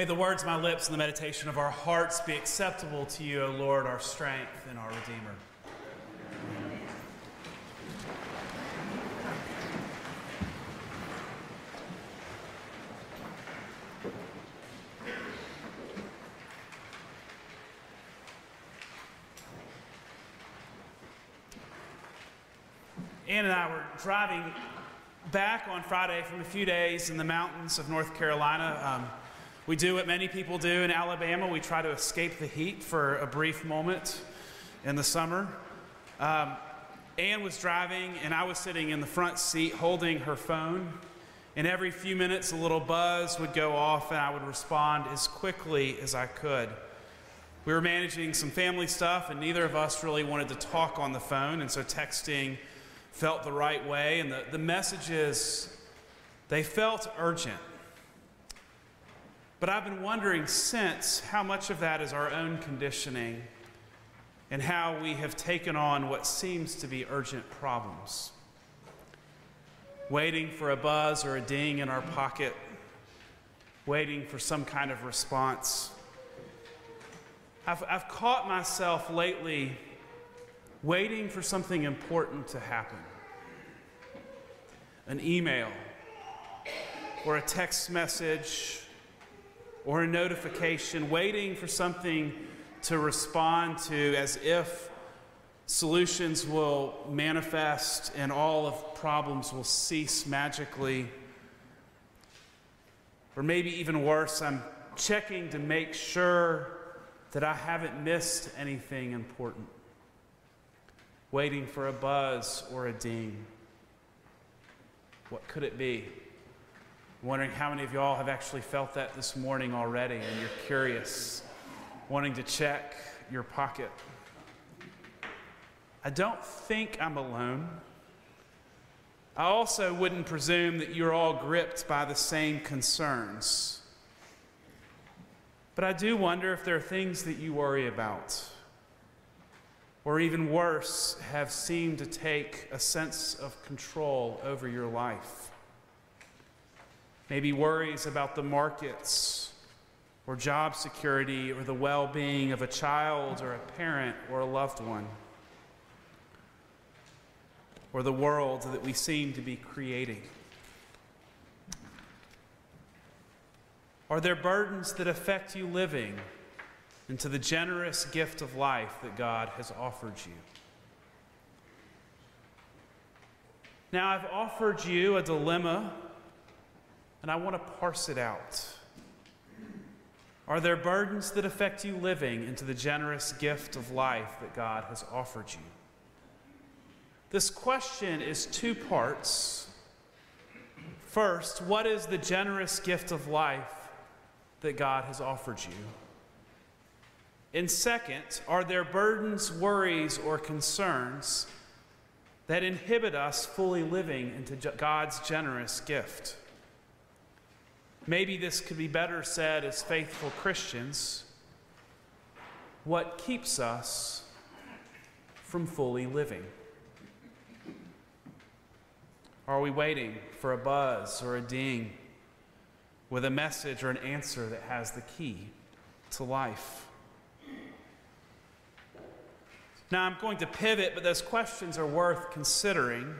May the words of my lips and the meditation of our hearts be acceptable to you, O Lord, our strength and our Redeemer. Ann and I were driving back on Friday from a few days in the mountains of North Carolina. Um, we do what many people do in Alabama. We try to escape the heat for a brief moment in the summer. Um, Ann was driving, and I was sitting in the front seat holding her phone. And every few minutes, a little buzz would go off, and I would respond as quickly as I could. We were managing some family stuff, and neither of us really wanted to talk on the phone, and so texting felt the right way, and the, the messages, they felt urgent. But I've been wondering since how much of that is our own conditioning and how we have taken on what seems to be urgent problems. Waiting for a buzz or a ding in our pocket, waiting for some kind of response. I've, I've caught myself lately waiting for something important to happen an email, or a text message, or a notification, waiting for something to respond to as if solutions will manifest and all of problems will cease magically. Or maybe even worse, I'm checking to make sure that I haven't missed anything important waiting for a buzz or a ding. What could it be? Wondering how many of y'all have actually felt that this morning already and you're curious, wanting to check your pocket. I don't think I'm alone. I also wouldn't presume that you're all gripped by the same concerns. But I do wonder if there are things that you worry about or even worse, have seemed to take a sense of control over your life. Maybe worries about the markets, or job security, or the well being of a child, or a parent, or a loved one, or the world that we seem to be creating. Are there burdens that affect you living? into the generous gift of life that God has offered you. Now, I've offered you a dilemma, and I want to parse it out. Are there burdens that affect you living into the generous gift of life that God has offered you? This question is two parts. First, what is the generous gift of life that God has offered you? And second, are there burdens, worries, or concerns that inhibit us fully living into God's generous gift? Maybe this could be better said as faithful Christians. What keeps us from fully living? Are we waiting for a buzz or a ding with a message or an answer that has the key to life? Now, I'm going to pivot, but those questions are worth considering.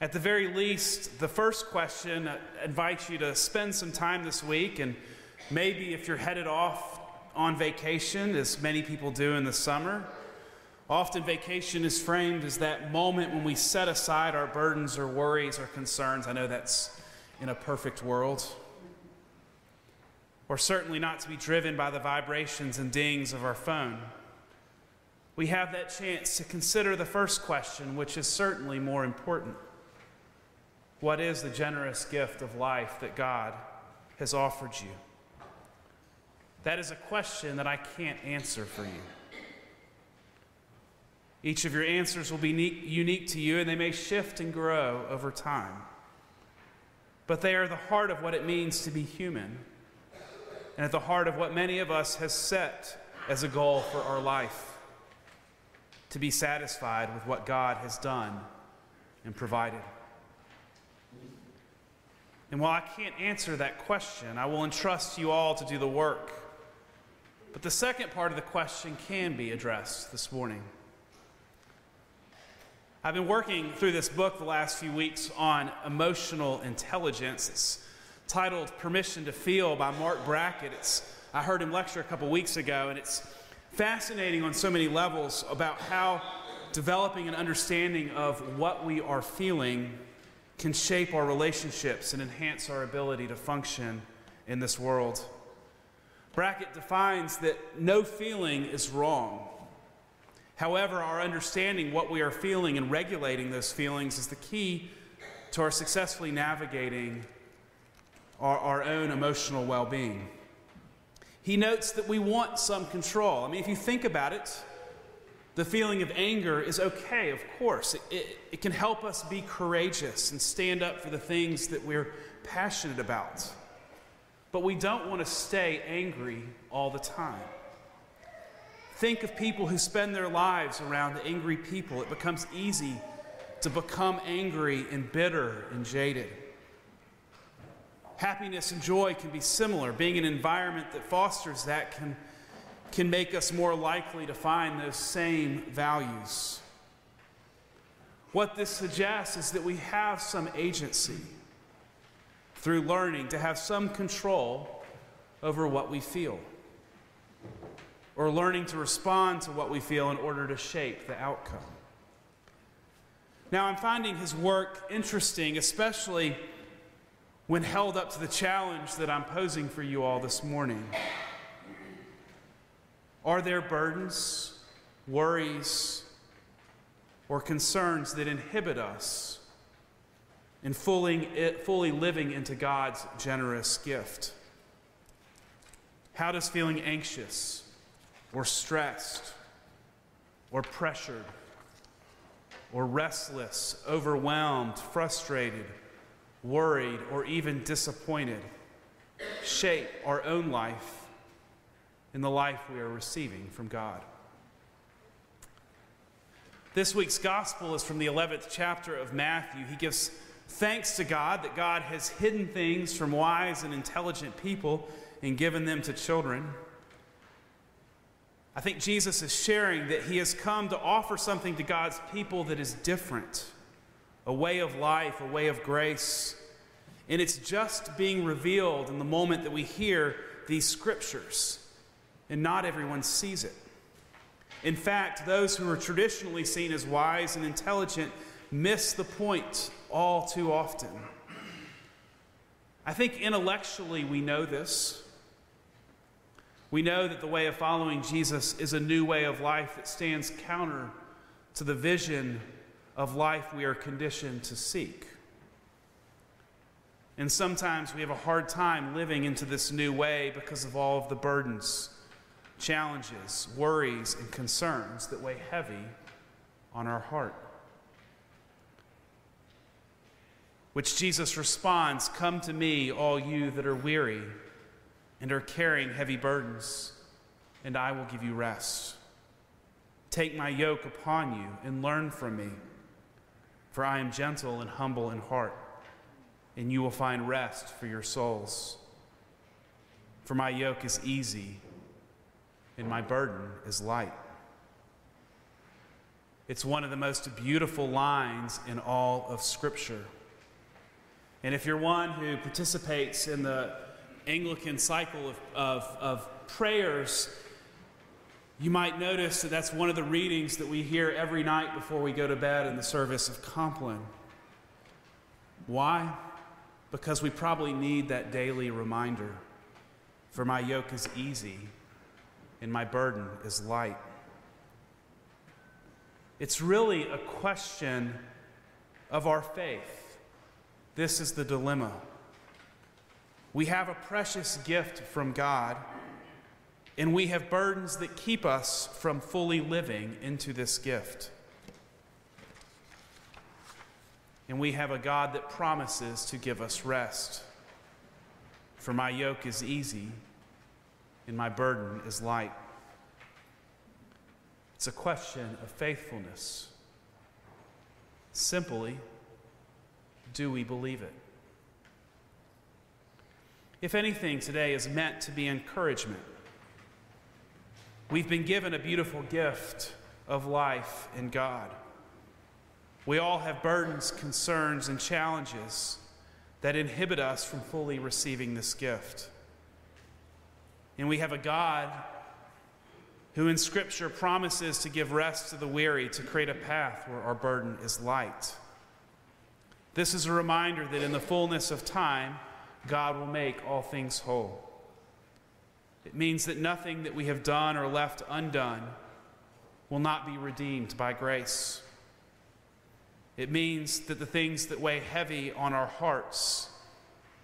At the very least, the first question invites you to spend some time this week, and maybe if you're headed off on vacation, as many people do in the summer, often vacation is framed as that moment when we set aside our burdens or worries or concerns. I know that's in a perfect world. Or certainly not to be driven by the vibrations and dings of our phone we have that chance to consider the first question, which is certainly more important. What is the generous gift of life that God has offered you? That is a question that I can't answer for you. Each of your answers will be unique to you, and they may shift and grow over time. But they are the heart of what it means to be human, and at the heart of what many of us has set as a goal for our life to be satisfied with what God has done and provided. And while I can't answer that question, I will entrust you all to do the work. But the second part of the question can be addressed this morning. I've been working through this book the last few weeks on emotional intelligence. It's titled Permission to Feel by Marc Brackett. It's, I heard him lecture a couple weeks ago, and it's fascinating on so many levels about how developing an understanding of what we are feeling can shape our relationships and enhance our ability to function in this world. Brackett defines that no feeling is wrong. However, our understanding what we are feeling and regulating those feelings is the key to our successfully navigating our, our own emotional well being. He notes that we want some control. I mean, if you think about it, the feeling of anger is okay, of course. It, it, it, can help us be courageous and stand up for the things that we're passionate about. But we don't want to stay angry all the time. Think of people who spend their lives around angry people. It becomes easy to become angry and bitter and jaded. Happiness and joy can be similar. Being in an environment that fosters that can can make us more likely to find those same values. What this suggests is that we have some agency through learning to have some control over what we feel, or learning to respond to what we feel in order to shape the outcome. Now, I'm finding his work interesting, especially when held up to the challenge that I'm posing for you all this morning. Are there burdens, worries, or concerns that inhibit us in fully, fully living into God's generous gift? How does feeling anxious or stressed or pressured or restless, overwhelmed, frustrated, worried, or even disappointed shape our own life in the life we are receiving from God. This week's gospel is from the 11th chapter of Matthew. He gives thanks to God that God has hidden things from wise and intelligent people and given them to children. I think Jesus is sharing that he has come to offer something to God's people that is different a way of life, a way of grace. And it's just being revealed in the moment that we hear these scriptures and not everyone sees it. In fact, those who are traditionally seen as wise and intelligent miss the point all too often. I think intellectually we know this. We know that the way of following Jesus is a new way of life that stands counter to the vision of life we are conditioned to seek. And sometimes we have a hard time living into this new way because of all of the burdens challenges, worries, and concerns that weigh heavy on our heart. Which Jesus responds Come to me, all you that are weary and are carrying heavy burdens, and I will give you rest. Take my yoke upon you and learn from me, for I am gentle and humble in heart, and you will find rest for your souls. For my yoke is easy and my burden is light. It's one of the most beautiful lines in all of Scripture. And if you're one who participates in the Anglican cycle of, of, of prayers, you might notice that that's one of the readings that we hear every night before we go to bed in the service of Compline. Why? Because we probably need that daily reminder. For my yoke is easy and my burden is light. It's really a question of our faith. This is the dilemma. We have a precious gift from God, and we have burdens that keep us from fully living into this gift. And we have a God that promises to give us rest. For my yoke is easy and my burden is light. It's a question of faithfulness. Simply, do we believe it? if anything, today is meant to be encouragement. We've been given a beautiful gift of life in God. We all have burdens, concerns, and challenges that inhibit us from fully receiving this gift. And we have a God who in Scripture promises to give rest to the weary, to create a path where our burden is light. This is a reminder that in the fullness of time, God will make all things whole. It means that nothing that we have done or left undone will not be redeemed by grace. It means that the things that weigh heavy on our hearts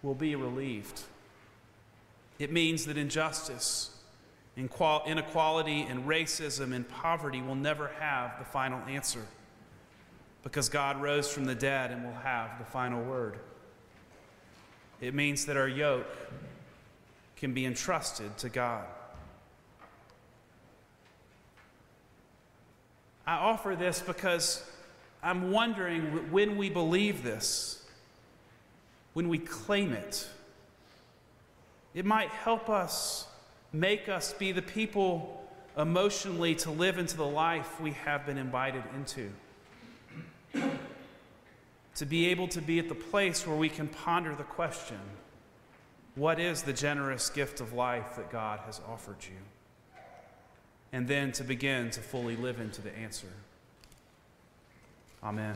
will be relieved. It means that injustice, inequality, and racism and poverty will never have the final answer because God rose from the dead and will have the final word. It means that our yoke can be entrusted to God. I offer this because I'm wondering when we believe this, when we claim it, it might help us, make us be the people emotionally to live into the life we have been invited into. to be able to be at the place where we can ponder the question what is the generous gift of life that God has offered you? And then to begin to fully live into the answer. Amen.